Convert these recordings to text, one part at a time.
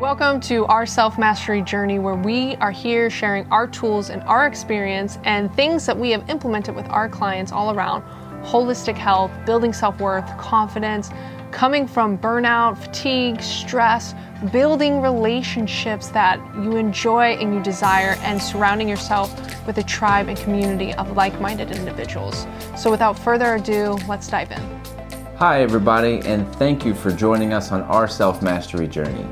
Welcome to our self mastery journey where we are here sharing our tools and our experience and things that we have implemented with our clients all around holistic health, building self worth, confidence, coming from burnout, fatigue, stress, building relationships that you enjoy and you desire, and surrounding yourself with a tribe and community of like minded individuals. So, without further ado, let's dive in. Hi, everybody, and thank you for joining us on our self mastery journey.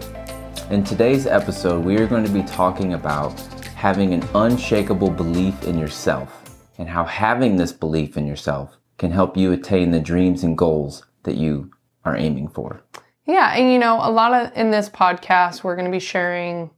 In today's episode, we are going to be talking about having an unshakable belief in yourself and how having this belief in yourself can help you attain the dreams and goals that you are aiming for. Yeah, and you know, a lot of in this podcast, we're going to be sharing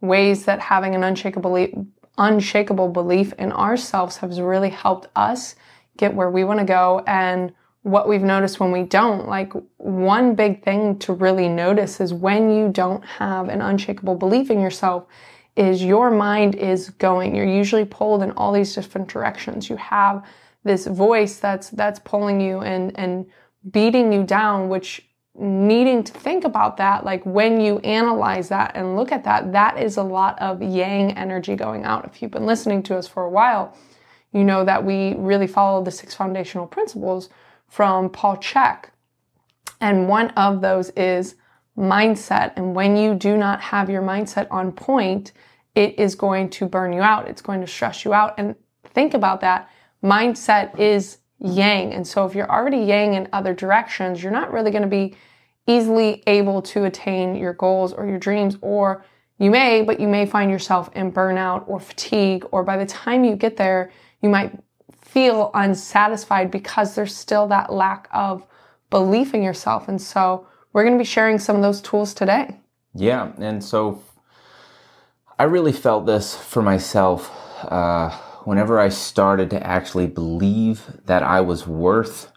ways that having an unshakable unshakable belief in ourselves has really helped us get where we want to go and what we've noticed when we don't. Like, one big thing to really notice is when you don't have an unshakable belief in yourself, is your mind is going. You're usually pulled in all these different directions. You have this voice that's that's pulling you and and beating you down, which needing to think about that, like when you analyze that and look at that, that is a lot of yang energy going out. If you've been listening to us for a while, you know that we really follow the six foundational principles from Paul Chek. And one of those is mindset. And when you do not have your mindset on point, it is going to burn you out. It's going to stress you out. And think about that. Mindset is yang. And so if you're already yang in other directions, you're not really going to be easily able to attain your goals or your dreams, or you may, but you may find yourself in burnout or fatigue, or by the time you get there, you might feel unsatisfied because there's still that lack of belief in yourself. And so we're going to be sharing some of those tools today. Yeah. And so I really felt this for myself uh, whenever I started to actually believe that I was worth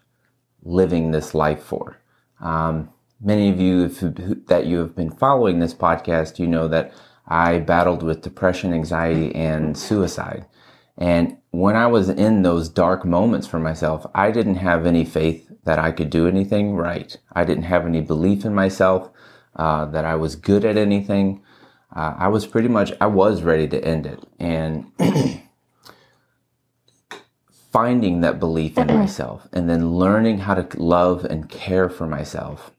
living this life for. Um, many of you if, that you have been following this podcast, you know that I battled with depression, anxiety, and suicide. And when I was in those dark moments for myself, I didn't have any faith that I could do anything right. I didn't have any belief in myself, uh, that I was good at anything. Uh, I was pretty much, I was ready to end it. And finding that belief in myself and then learning how to love and care for myself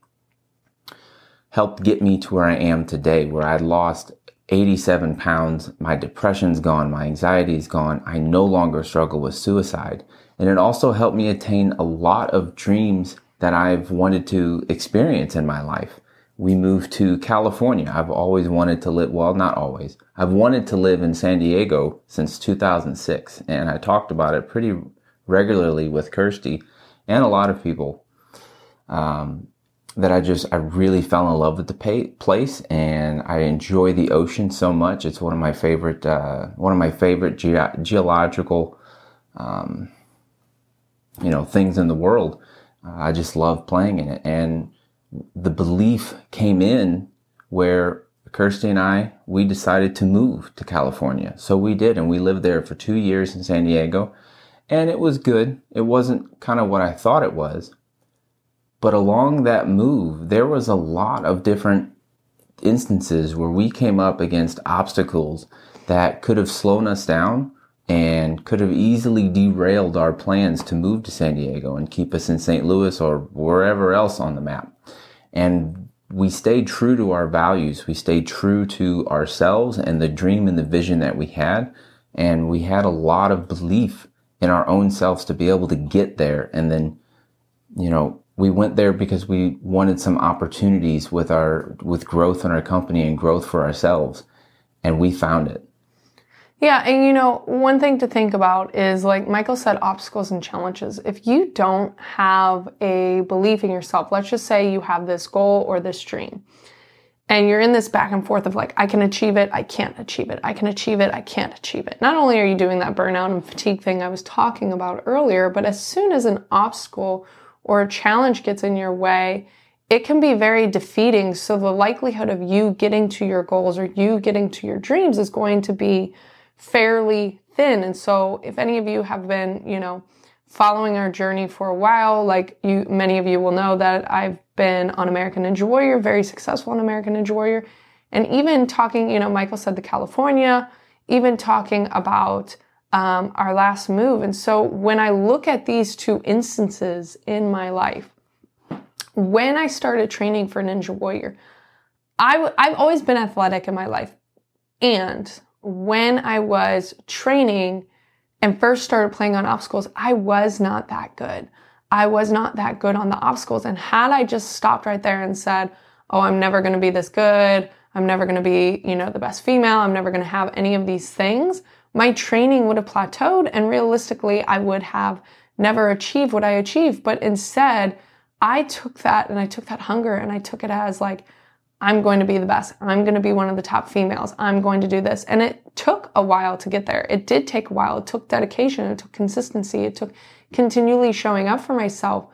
helped get me to where I am today, where I lost 87 pounds. My depression's gone. My anxiety's gone. I no longer struggle with suicide. And it also helped me attain a lot of dreams that I've wanted to experience in my life. We moved to California. I've always wanted to live, well, not always. I've wanted to live in San Diego since 2006. And I talked about it pretty regularly with Kirsti and a lot of people. Um, that I just I really fell in love with the pay, place and I enjoy the ocean so much. It's one of my favorite uh, one of my favorite ge- geological um, you know things in the world. Uh, I just love playing in it, and the belief came in where Kirsti and I we decided to move to California. So we did, and we lived there for two years in San Diego, and it was good. It wasn't kind of what I thought it was but along that move, there was a lot of different instances where we came up against obstacles that could have slowed us down and could have easily derailed our plans to move to San Diego and keep us in St. Louis or wherever else on the map. And we stayed true to our values. We stayed true to ourselves and the dream and the vision that we had. And we had a lot of belief in our own selves to be able to get there and then, you know, we went there because we wanted some opportunities with our with growth in our company and growth for ourselves and we found it. Yeah and you know one thing to think about is like Mickel said obstacles and challenges. If you don't have a belief in yourself let's just say you have this goal or this dream and you're in this back and forth of like i can achieve it i can't achieve it i can achieve it i can't achieve it. Not only are you doing that burnout and fatigue thing i was talking about earlier but as soon as an obstacle or a challenge gets in your way, it can be very defeating. So the likelihood of you getting to your goals or you getting to your dreams is going to be fairly thin. And so if any of you have been, you know, following our journey for a while, like you, many of you will know that I've been on American Ninja Warrior, very successful on American Ninja Warrior. And even talking, you know, Mickel said the California, even talking about um, our last move. And so when I look at these two instances in my life, when I started training for Ninja Warrior, i w- I've always been athletic in my life. And when I was training and first started playing on obstacles, I was not that good. I was not that good on the obstacles. And had I just stopped right there and said, Oh, I'm never going to be this good. I'm never going to be, you know, the best female. I'm never going to have any of these things. My training would have plateaued and realistically, I would have never achieved what I achieved. But instead, I took that and I took that hunger and I took it as like, I'm going to be the best. I'm going to be one of the top females. I'm going to do this. And it took a while to get there. It did take a while. It took dedication. It took consistency. It took continually showing up for myself.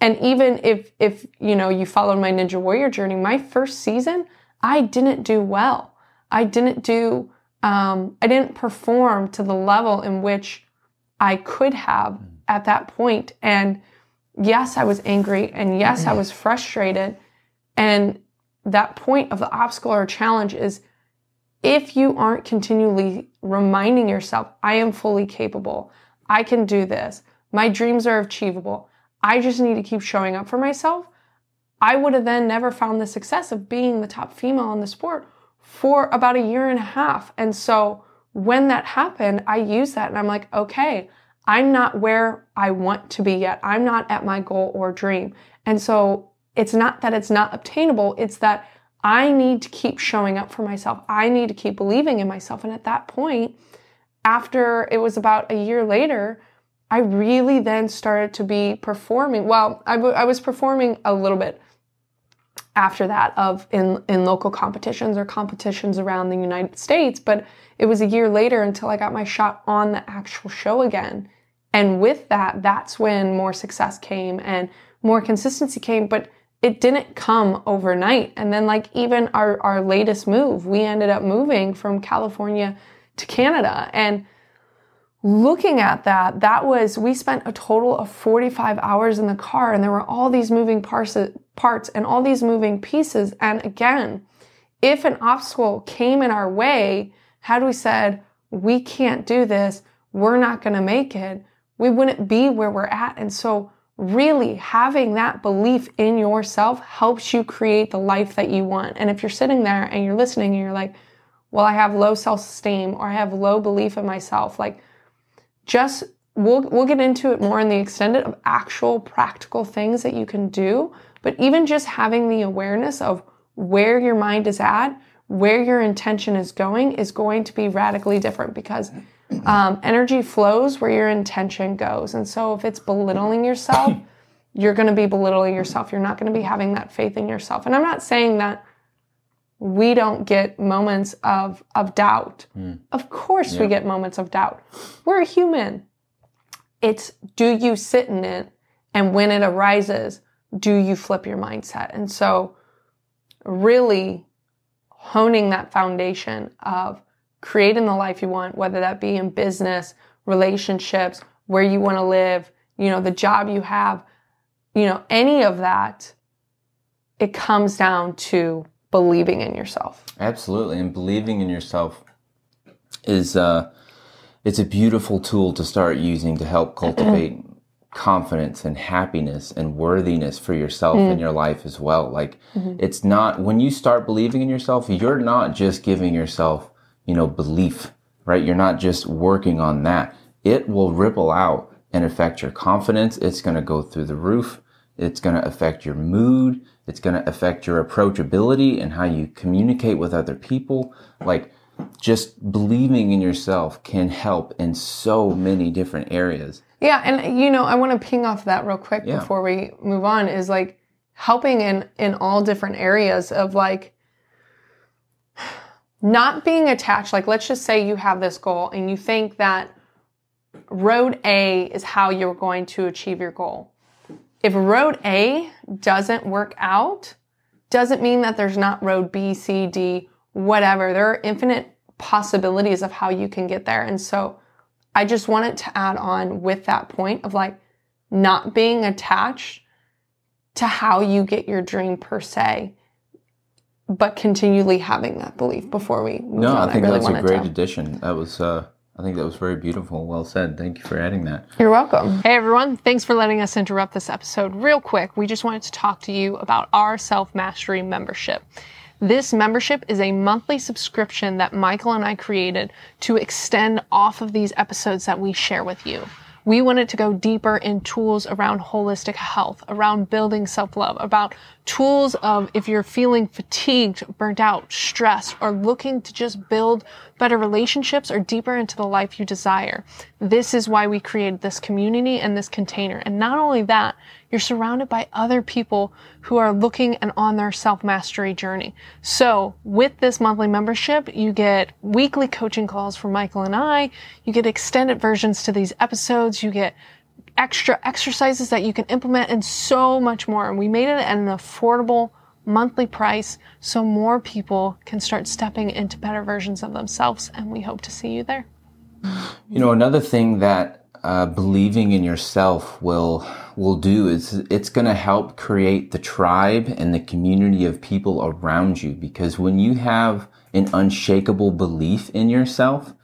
And even if, if, you know, you followed my Ninja Warrior journey, my first season, I didn't do well. I didn't do, um, I didn't perform to the level in which I could have at that point. And yes, I was angry and yes, I was frustrated. And that point of the obstacle or challenge is if you aren't continually reminding yourself, I am fully capable, I can do this, my dreams are achievable, I just need to keep showing up for myself, I would have then never found the success of being the top female in the sport for about a year and a half. And so when that happened, I used that and I'm like, okay, I'm not where I want to be yet. I'm not at my goal or dream. And so it's not that it's not obtainable, it's that I need to keep showing up for myself. I need to keep believing in myself. And at that point, after it was about a year later, I really then started to be performing. Well, I, w- I was performing a little bit after that of in in local competitions or competitions around the United States, but it was a year later until I got my shot on the actual show again. And with that, that's when more success came and more consistency came, but it didn't come overnight. And then like even our our latest move, we ended up moving from California to Canada and looking at that, that was, we spent a total of 45 hours in the car and there were all these moving parts, parts and all these moving pieces. And again, if an obstacle came in our way, had we said, we can't do this, we're not going to make it, we wouldn't be where we're at. And so really having that belief in yourself helps you create the life that you want. And if you're sitting there and you're listening and you're like, well, I have low self-esteem or I have low belief in myself, like just we'll we'll get into it more in the extended of actual practical things that you can do but even just having the awareness of where your mind is at where your intention is going is going to be radically different because um, energy flows where your intention goes and so if it's belittling yourself you're going to be belittling yourself you're not going to be having that faith in yourself and i'm not saying that we don't get moments of of doubt. Mm. Of course, yeah. we get moments of doubt. We're human. It's do you sit in it, and when it arises, do you flip your mindset? And so, really honing that foundation of creating the life you want, whether that be in business, relationships, where you want to live, you know, the job you have, you know, any of that, it comes down to believing in yourself. Absolutely, and believing in yourself is uh, it's a beautiful tool to start using to help cultivate confidence and happiness and worthiness for yourself mm. in your life as well. Like mm-hmm. it's not when you start believing in yourself, you're not just giving yourself, you know, belief, right? You're not just working on that. It will ripple out and affect your confidence. It's going to go through the roof. It's going to affect your mood. It's going to affect your approachability and how you communicate with other people. Like just believing in yourself can help in so many different areas. Yeah. And, you know, I want to ping off that real quick yeah. before we move on is like helping in, in all different areas of like, not being attached. Like, let's just say you have this goal and you think that road A is how you're going to achieve your goal if road A doesn't work out, doesn't mean that there's not road B, C, D, whatever. There are infinite possibilities of how you can get there. And so I just wanted to add on with that point of like not being attached to how you get your dream per se. but continually having that belief before we move No, on. I think really that's a great to. addition. That was, uh, I think that was very beautiful. Well said. Thank you for adding that. You're welcome. Hey everyone, thanks for letting us interrupt this episode real quick. We just wanted to talk to you about our self mastery membership. This membership is a monthly subscription that Mickel and I created to extend off of these episodes that we share with you. We wanted to go deeper in tools around holistic health, around building self love, about tools of if you're feeling fatigued, burnt out, stressed, or looking to just build better relationships or deeper into the life you desire. This is why we created this community and this container. And not only that, you're surrounded by other people who are looking and on their self mastery journey. So with this monthly membership, you get weekly coaching calls from Mickel and I. You get extended versions to these episodes. You get extra exercises that you can implement and so much more. And we made it at an affordable monthly price so more people can start stepping into better versions of themselves. And we hope to see you there. You know, another thing that uh, believing in yourself will will do is it's going to help create the tribe and the community of people around you. Because when you have an unshakable belief in yourself,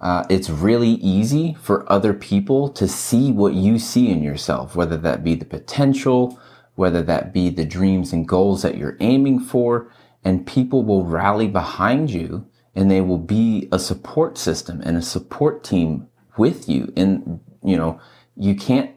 uh, it's really easy for other people to see what you see in yourself, whether that be the potential, whether that be the dreams and goals that you're aiming for, and people will rally behind you and they will be a support system and a support team with you. And, you know, you can't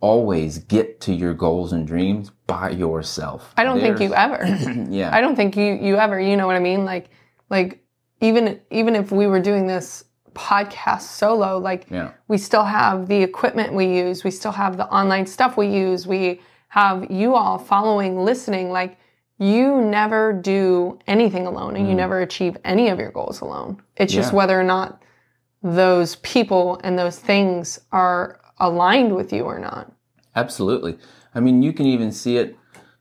always get to your goals and dreams by yourself. I don't think you ever. yeah. I don't think you you ever. You know what I mean? Like like even even if we were doing this podcast solo, like Yeah. we still have the equipment we use, we still have the online stuff we use, we have you all following, listening. Like you never do anything alone, and you mm. never achieve any of your goals alone. It's just whether or not those people and those things are aligned with you or not. Absolutely. I mean, you can even see it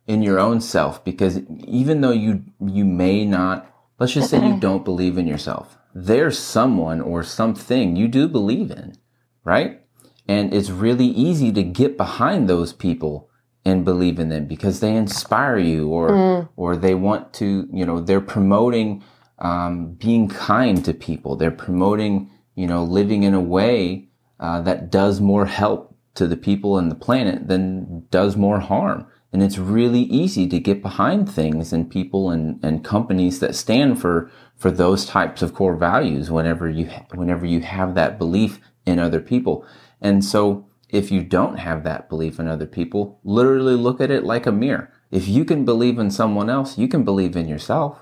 in your own self because even though you you may not, let's just say you don't believe in yourself, there's someone or something you do believe in, right? And it's really easy to get behind those people and believe in them because they inspire you or or they want to, you know, they're promoting um, being kind to people. They're promoting, you know, living in a way uh, that does more help to the people and the planet than does more harm. And it's really easy to get behind things and people and, and companies that stand for, for those types of core values whenever you, whenever you have that belief in other people. And so if you don't have that belief in other people, literally look at it like a mirror. If you can believe in someone else, you can believe in yourself.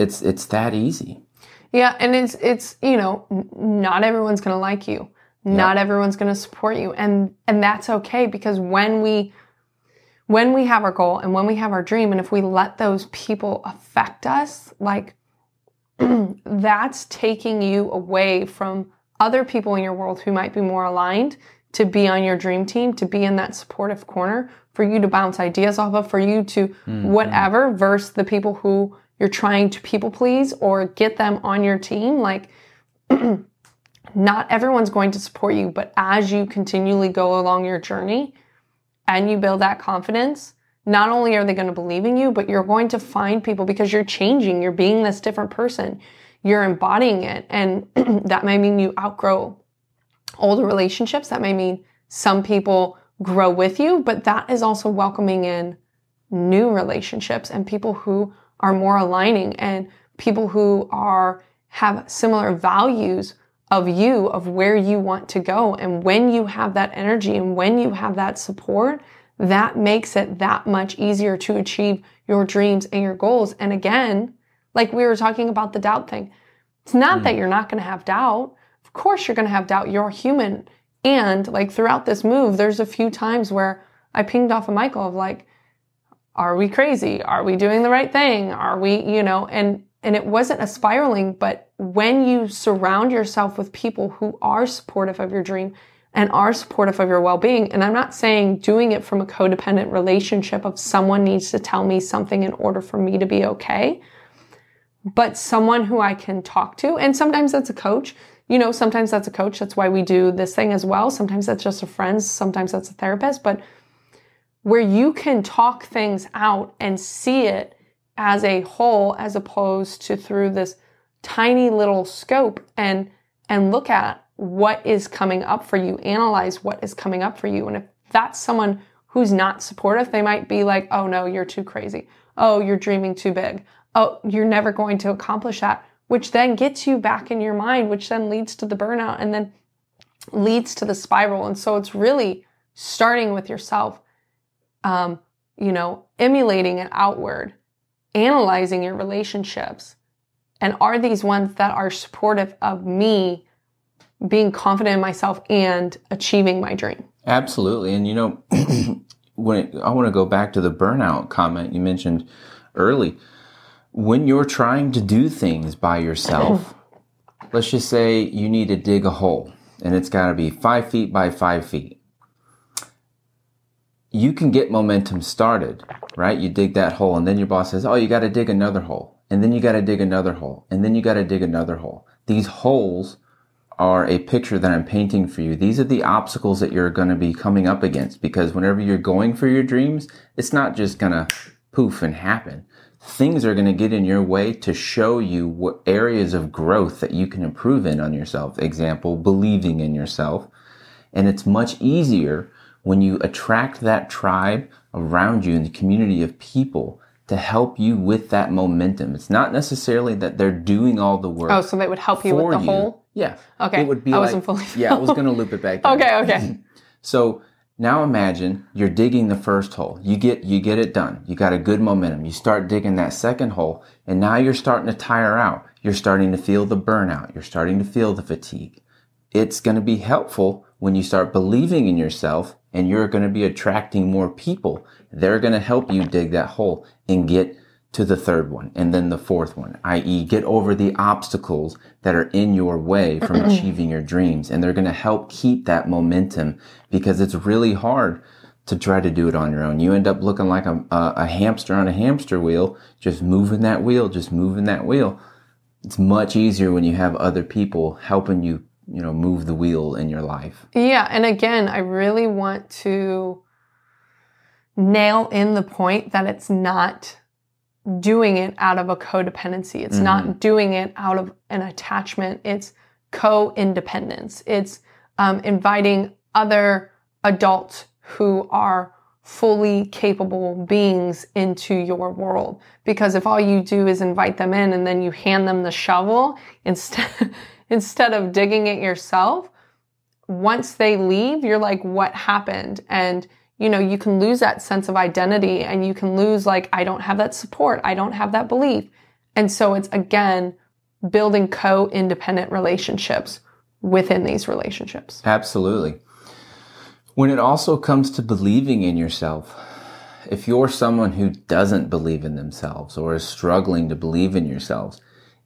It's, it's that easy. Yeah, and it's it's you know not everyone's going to like you. Not everyone's going to support you. And and that's okay because when we when we have our goal and when we have our dream and if we let those people affect us like that's taking you away from other people in your world who might be more aligned to be on your dream team, to be in that supportive corner, for you to bounce ideas off of, for you to mm-hmm. whatever, versus the people who you're trying to people please or get them on your team. Like, not everyone's going to support you, but as you continually go along your journey and you build that confidence, not only are they going to believe in you, but you're going to find people because you're changing, you're being this different person, you're embodying it. And that may mean you outgrow older relationships. That may mean some people grow with you, but that is also welcoming in new relationships and people who are more aligning and people who are have similar values of you of where you want to go and when you have that energy and when you have that support that makes it that much easier to achieve your dreams and your goals. And again like we were talking about the doubt thing it's not that mm. you're not going to have doubt. Of course you're going to have doubt. You're human. And like throughout this move there's a few times where i pinged off of Mickel of like are we crazy? Are we doing the right thing? Are we you know and and it wasn't a spiraling but when you surround yourself with people who are supportive of your dream and are supportive of your well-being and i'm not saying doing it from a codependent relationship of someone needs to tell me something in order for me to be okay but someone who i can talk to and sometimes that's a coach. You know sometimes that's a coach. That's why we do this thing as well. Sometimes that's just a friend. Sometimes that's a therapist. But where you can talk things out and see it as a whole as opposed to through this tiny little scope and and look at what is coming up for you analyze what is coming up for you. And if that's someone who's not supportive they might be like oh no you're too crazy. Oh you're dreaming too big. Oh you're never going to accomplish that which then gets you back in your mind which then leads to the burnout and then leads to the spiral. And so it's really starting with yourself um, you know emulating it outward analyzing your relationships. And are these ones that are supportive of me being confident in myself and achieving my dream? Absolutely. And you know when it, i want to go back to the burnout comment you mentioned early. When you're trying to do things by yourself let's just say you need to dig a hole and it's got to be five feet by five feet you can get momentum started, right? You dig that hole and then your boss says, Oh, you got to dig another hole. And then you got to dig another hole. And then you got to dig another hole. These holes are a picture that I'm painting for you. These are the obstacles that you're going to be coming up against because whenever you're going for your dreams, it's not just going to poof and happen. Things are going to get in your way to show you what areas of growth that you can improve in on yourself. Example, believing in yourself. And it's much easier when you attract that tribe around you and the community of people to help you with that momentum. It's not necessarily that they're doing all the work. Oh, so they would help you with the you. whole? Yeah. Okay. It would be I like, wasn't fully yeah, I was going to loop it back. Okay, okay. So now imagine you're digging the first hole. You get you get it done. You got a good momentum. You start digging that second hole, and now you're starting to tire out. You're starting to feel the burnout. You're starting to feel the fatigue. It's going to be helpful when you start believing in yourself and you're going to be attracting more people. They're going to help you dig that hole and get to the third one and then the fourth one, i.e. get over the obstacles that are in your way from achieving your dreams. And they're going to help keep that momentum because it's really hard to try to do it on your own. You end up looking like a, a, a hamster on a hamster wheel, just moving that wheel, just moving that wheel. It's much easier when you have other people helping you you know move the wheel in your life. Yeah and again i really want to nail in the point that it's not doing it out of a codependency. It's mm-hmm. not doing it out of an attachment. It's co-independence. It's um, inviting other adults who are fully capable beings into your world. Because if all you do is invite them in and then you hand them the shovel instead instead of digging it yourself, once they leave, you're like, what happened? And, you know, you can lose that sense of identity and you can lose, like, I don't have that support. I don't have that belief. And so it's again, building co independent relationships within these relationships. Absolutely. When it also comes to believing in yourself, if you're someone who doesn't believe in themselves or is struggling to believe in yourselves,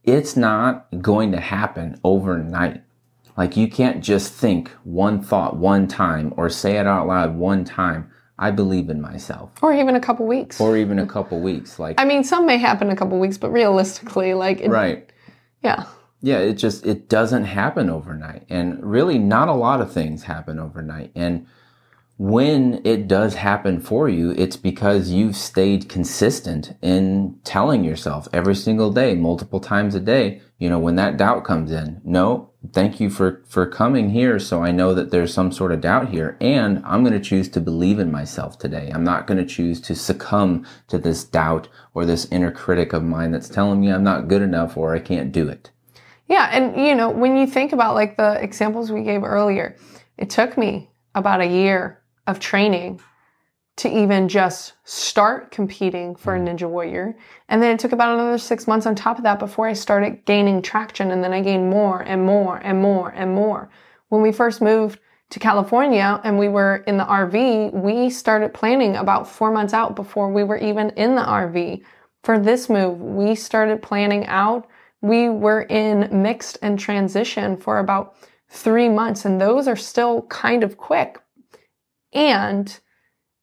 it's not going to happen overnight. Like you can't just think one thought one time or say it out loud one time. I believe in myself. Or even a couple weeks. Or even a couple weeks. Like I mean, some may happen a couple weeks, but realistically, like it, Right. Yeah. Yeah, it just it doesn't happen overnight. And really not a lot of things happen overnight. And when it does happen for you, it's because you've stayed consistent in telling yourself every single day, multiple times a day, you know, when that doubt comes in, no, thank you for, for coming here. So I know that there's some sort of doubt here and I'm going to choose to believe in myself today. I'm not going to choose to succumb to this doubt or this inner critic of mine that's telling me I'm not good enough or I can't do it. Yeah. And, you know, when you think about like the examples we gave earlier, it took me about a year of training to even just start competing for a mm. Ninja Warrior. And then it took about another six months on top of that before I started gaining traction. And then I gained more and more and more and more. When we first moved to California and we were in the RV, we started planning about four months out before we were even in the RV. For this move, we started planning out. We were in mixed and transition for about three months, and those are still kind of quick and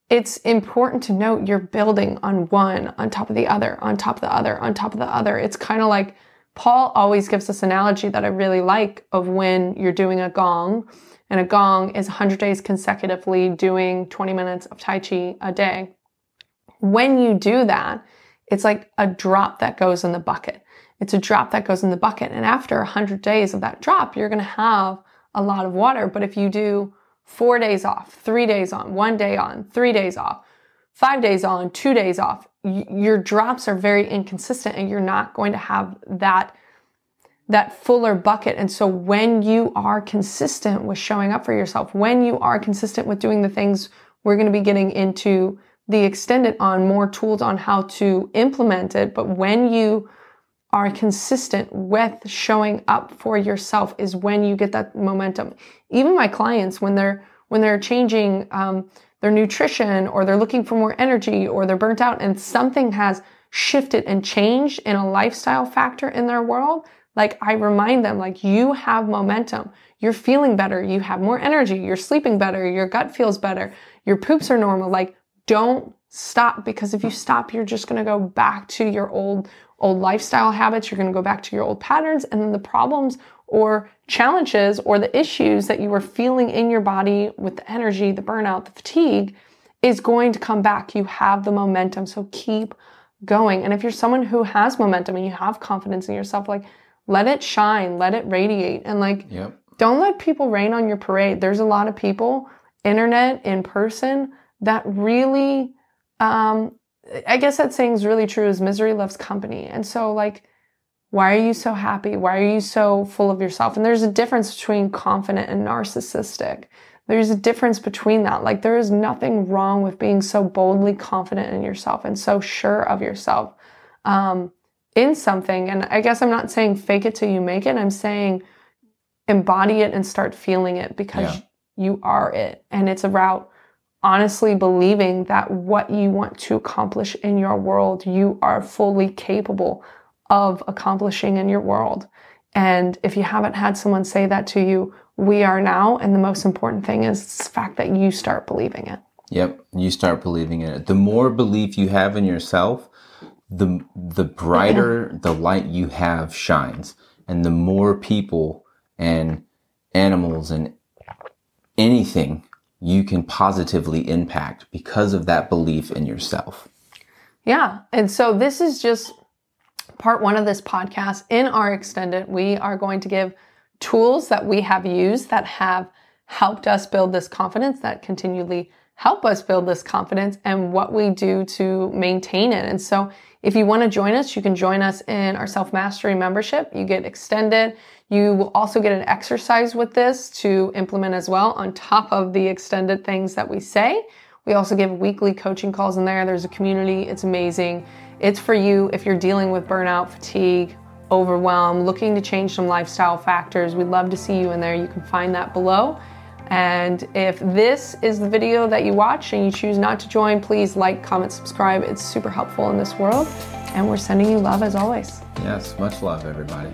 it's important to note you're building on one on top of the other, on top of the other, on top of the other. It's kind of like Paul always gives this analogy that I really like of when you're doing a gong, and a gong is 100 days consecutively doing 20 minutes of Tai Chi a day. When you do that, it's like a drop that goes in the bucket. It's a drop that goes in the bucket. And after 100 days of that drop, you're going to have a lot of water. But if you do four days off, three days on, one day on, three days off, five days on, two days off, your drops are very inconsistent and you're not going to have that that fuller bucket. And so when you are consistent with showing up for yourself, when you are consistent with doing the things we're going to be getting into the extended on more tools on how to implement it, but when you are consistent with showing up for yourself is when you get that momentum. Even my clients, when they're when they're changing um, their nutrition or they're looking for more energy or they're burnt out and something has shifted and changed in a lifestyle factor in their world, like I remind them, like you have momentum. You're feeling better. You have more energy. You're sleeping better. Your gut feels better. Your poops are normal. Like don't stop because if you stop, you're just going to go back to your old, old lifestyle habits. You're going to go back to your old patterns and then the problems or challenges or the issues that you were feeling in your body with the energy, the burnout, the fatigue is going to come back. You have the momentum. So keep going. And if you're someone who has momentum and you have confidence in yourself, like let it shine, let it radiate. And like, Yep. don't let people rain on your parade. There's a lot of people, internet, in person, that really, um, I guess that saying is really true is misery loves company. And so, like, why are you so happy? Why are you so full of yourself? And there's a difference between confident and narcissistic. There's a difference between that. Like, there is nothing wrong with being so boldly confident in yourself and so sure of yourself um, in something. And I guess I'm not saying fake it till you make it. I'm saying embody it and start feeling it because Yeah. you are it. And it's about honestly believing that what you want to accomplish in your world, you are fully capable of accomplishing in your world. And if you haven't had someone say that to you, we are now. And the most important thing is the fact that you start believing it. Yep, you start believing in it. The more belief you have in yourself, the the brighter the light you have shines, and the more people and animals and anything you can positively impact because of that belief in yourself. Yeah. And so this is just part one of this podcast. In our extended, we are going to give tools that we have used that have helped us build this confidence, that continually help us build this confidence, and what we do to maintain it. And so if you want to join us, you can join us in our self mastery membership. You get extended. You will also get an exercise with this to implement as well on top of the extended things that we say. We also give weekly coaching calls in there. There's a community. It's amazing. It's for you if you're dealing with burnout, fatigue, overwhelm, looking to change some lifestyle factors. We'd love to see you in there. You can find that below. And if this is the video that you watch and you choose not to join, please like, comment, subscribe. It's super helpful in this world. And we're sending you love as always. Yes, much love, everybody.